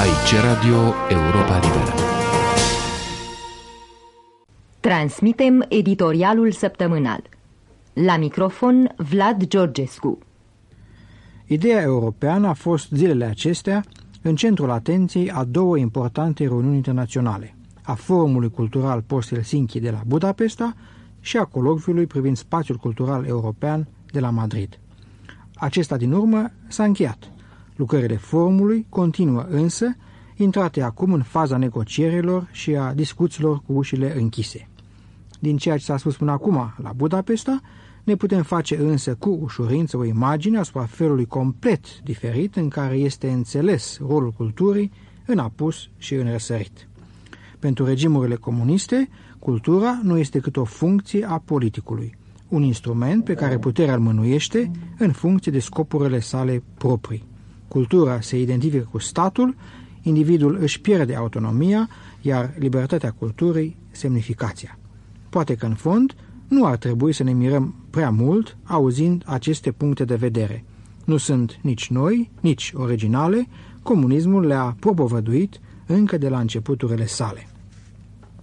Aici Radio Europa Liberă. Transmitem editorialul săptămânal. La microfon Vlad Georgescu. Ideea europeană a fost zilele acestea în centrul atenției a două importante reuniuni internaționale, a Forumului Cultural Post-Helsinki de la Budapesta și a colocviului privind spațiul cultural european de la Madrid. Acesta din urmă s-a încheiat. Lucrările forumului continuă însă, intrate acum în faza negocierilor și a discuțiilor cu ușile închise. Din ceea ce s-a spus până acum la Budapesta, ne putem face însă cu ușurință o imagine asupra felului complet diferit în care este înțeles rolul culturii în apus și în răsărit. Pentru regimurile comuniste, cultura nu este cât o funcție a politicului, un instrument pe care puterea îl mânuiește în funcție de scopurile sale proprii. Cultura se identifică cu statul, individul își pierde autonomia, iar libertatea culturii semnificația. Poate că în fond nu ar trebui să ne mirăm prea mult auzind aceste puncte de vedere. Nu sunt nici noi, nici originale, comunismul le-a propovăduit încă de la începuturile sale.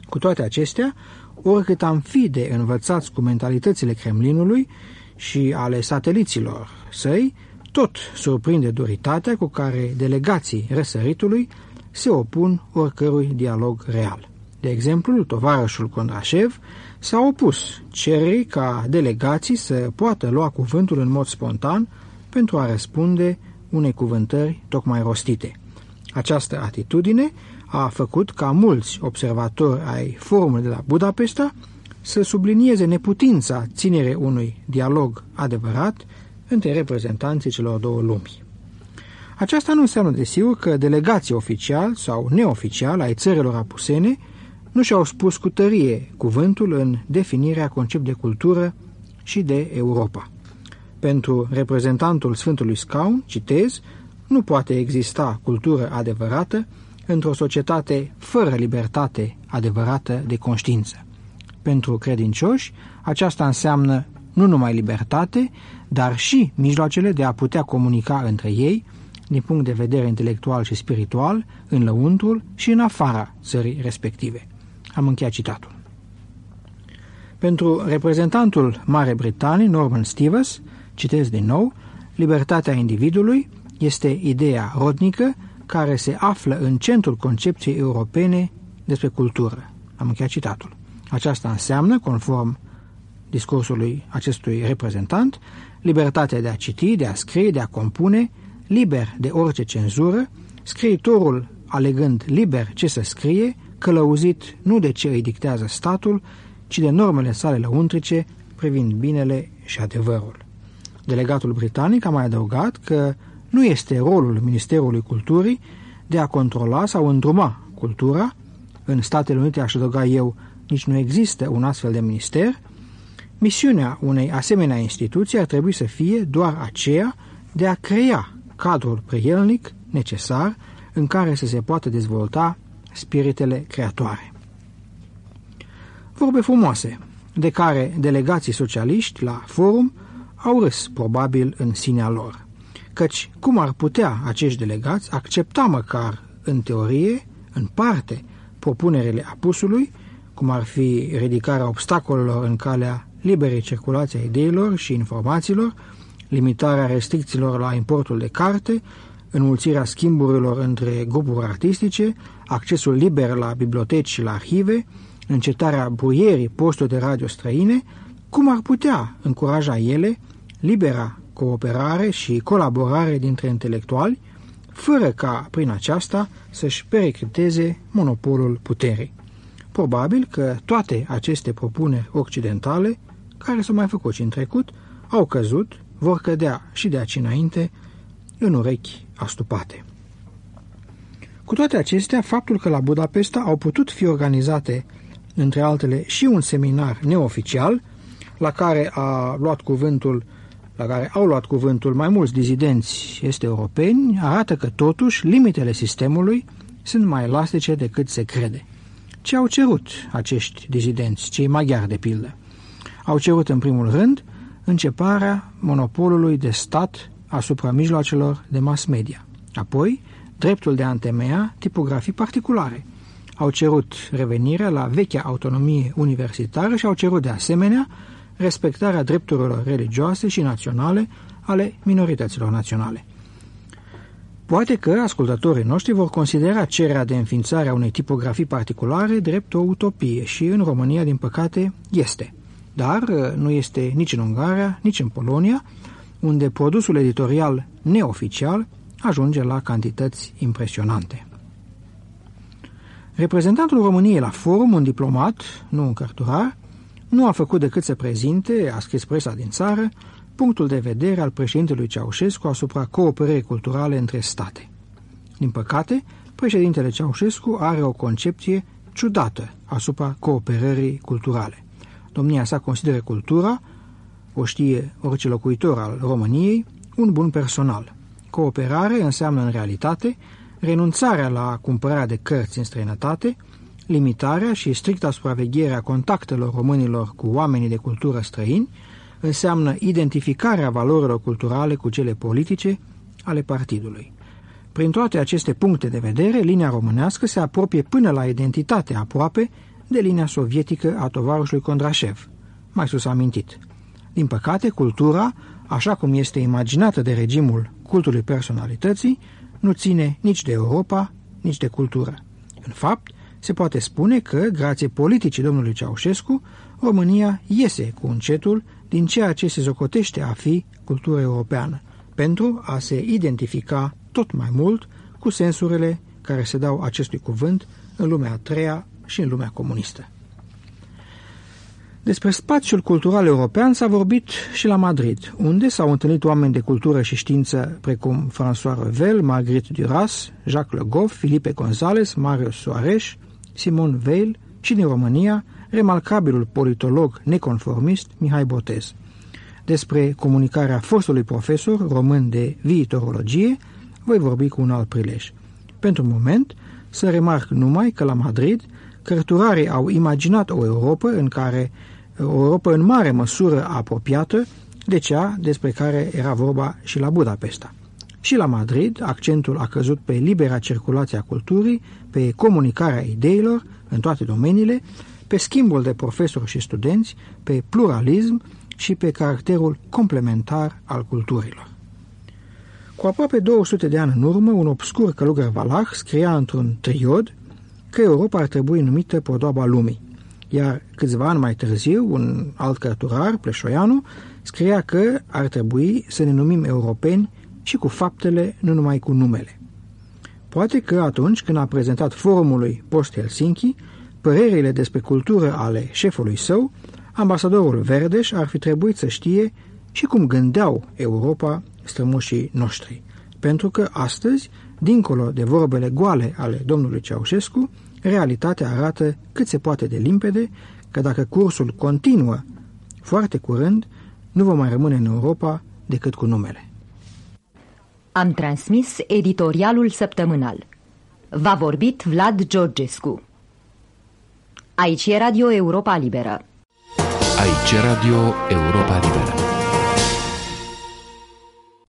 Cu toate acestea, oricât am fi de învățați cu mentalitățile Kremlinului și ale sateliților săi, tot surprinde duritatea cu care delegații răsăritului se opun oricărui dialog real. De exemplu, tovarășul Kondrașev s-a opus cererii ca delegații să poată lua cuvântul în mod spontan pentru a răspunde unei cuvântări tocmai rostite. Această atitudine a făcut ca mulți observatori ai forumului de la Budapesta să sublinieze neputința ținerei unui dialog adevărat între reprezentanții celor două lumi. Aceasta nu înseamnă, desigur, că delegații oficial sau neoficial ai țărilor apusene nu și-au spus cu tărie cuvântul în definirea concept de cultură și de Europa. Pentru reprezentantul Sfântului Scaun, citez, nu poate exista cultură adevărată într-o societate fără libertate adevărată de conștiință. Pentru credincioși, aceasta înseamnă nu numai libertate, dar și mijloacele de a putea comunica între ei, din punct de vedere intelectual și spiritual, în lăuntrul și în afara țării respective. Am încheiat citatul. Pentru reprezentantul Mare Britanii, Norman Stevens, citesc din nou, libertatea individului este ideea rodnică care se află în centrul concepției europene despre cultură. Am încheiat citatul. Aceasta înseamnă, conform discursului acestui reprezentant, libertatea de a citi, de a scrie, de a compune, liber de orice cenzură, scriitorul alegând liber ce să scrie, călăuzit nu de ce îi dictează statul, ci de normele sale lăuntrice privind binele și adevărul. Delegatul britanic a mai adăugat că nu este rolul Ministerului Culturii de a controla sau îndruma cultura. În Statele Unite, aș adăuga eu, nici nu există un astfel de minister. Misiunea unei asemenea instituții ar trebui să fie doar aceea de a crea cadrul prielnic necesar în care să se poată dezvolta spiritele creatoare. Vorbe frumoase, de care delegații socialiști la forum au râs probabil în sinea lor căci cum ar putea acești delegați accepta măcar în teorie, în parte, propunerile apusului, cum ar fi ridicarea obstacolelor în calea liberei circulației ideilor și informațiilor, limitarea restricțiilor la importul de carte, înmulțirea schimburilor între grupuri artistice, accesul liber la biblioteci și la arhive, încetarea bruierii posturi de radio străine, cum ar putea încuraja ele libera cooperare și colaborare dintre intelectuali, fără ca, prin aceasta, să-și pericriteze monopolul puterii. Probabil că toate aceste propuneri occidentale, care s-au mai făcut și în trecut, au căzut, vor cădea și de aici înainte, în urechi astupate. Cu toate acestea, faptul că la Budapesta au putut fi organizate, între altele, și un seminar neoficial, la care a luat cuvântul la care au luat cuvântul mai mulți dizidenți este europeni, arată că totuși limitele sistemului sunt mai elastice decât se crede. Ce au cerut acești dizidenți, cei maghiari de pildă? Au cerut în primul rând începarea monopolului de stat asupra mijloacelor de mass media, apoi dreptul de a întemeia tipografii particulare. Au cerut revenirea la vechea autonomie universitară și au cerut de asemenea respectarea drepturilor religioase și naționale ale minorităților naționale. Poate că ascultătorii noștri vor considera cererea de înființare a unei tipografii particulare drept o utopie și în România, din păcate, este. Dar uh, nu este nici în Ungaria, nici în Polonia, unde produsul editorial neoficial ajunge la cantități impresionante. Reprezentantul României la forum, un diplomat, nu un cărturar, nu a făcut decât să prezinte, a scris presa din țară, punctul de vedere al președintelui Ceaușescu asupra cooperării culturale între state. Din păcate, președintele Ceaușescu are o concepție ciudată asupra cooperării culturale. Domnia sa consideră cultura, o știe orice locuitor al României, un bun personal. Cooperare înseamnă în realitate renunțarea la cumpărarea de cărți în străinătate, limitarea și stricta supraveghere a contactelor românilor cu oamenii de cultură străini, înseamnă identificarea valorilor culturale cu cele politice ale partidului. Prin toate aceste puncte de vedere, linia românească se apropie până la identitate aproape de linia sovietică a tovarășului Kondrașev, mai sus amintit. Din păcate, cultura, așa cum este imaginată de regimul cultului personalității, nu ține nici de Europa, nici de cultură. În fapt, se poate spune că, grație politicii domnului Ceaușescu, România iese cu încetul din ceea ce se zocotește a fi cultura europeană, pentru a se identifica tot mai mult cu sensurile care se dau acestui cuvânt în lumea a treia și în lumea comunistă. Despre spațiul cultural european s-a vorbit și la Madrid, unde s-au întâlnit oameni de cultură și știință precum François Revel, Marguerite Duras, Jacques Le Goff, Filipe González, Mario Soares, Simon Veil și din România, remarcabilul politolog neconformist Mihai Botez. Despre comunicarea fostului profesor român de viitorologie voi vorbi cu un alt prilej. Pentru moment, să remarc numai că la Madrid, cărturarii au imaginat o Europa în care o Europa în mare măsură apropiată de cea despre care era vorba și la Budapesta. Și la Madrid, accentul a căzut pe libera circulație a culturii, pe comunicarea ideilor în toate domeniile, pe schimbul de profesori și studenți, pe pluralism și pe caracterul complementar al culturilor. Cu aproape 200 de ani în urmă, un obscur călugăr valah scria într-un triod că Europa ar trebui numită Podoaba lumii, iar câțiva ani mai târziu, un alt cărturar, Pleșoianu, scria că ar trebui să ne numim europeni și cu faptele, nu numai cu numele. Poate că atunci când a prezentat forumului post-Helsinki, părerile despre cultură ale șefului său, ambasadorul Verdeș ar fi trebuit să știe și cum gândeau Europa strămoșii noștri. Pentru că astăzi, dincolo de vorbele goale ale domnului Ceaușescu, realitatea arată cât se poate de limpede că dacă cursul continuă foarte curând, nu va mai rămâne în Europa decât cu numele. Am transmis editorialul săptămânal. Va vorbit Vlad Georgescu. Aici e Radio Europa Liberă. Aici e Radio Europa Liberă.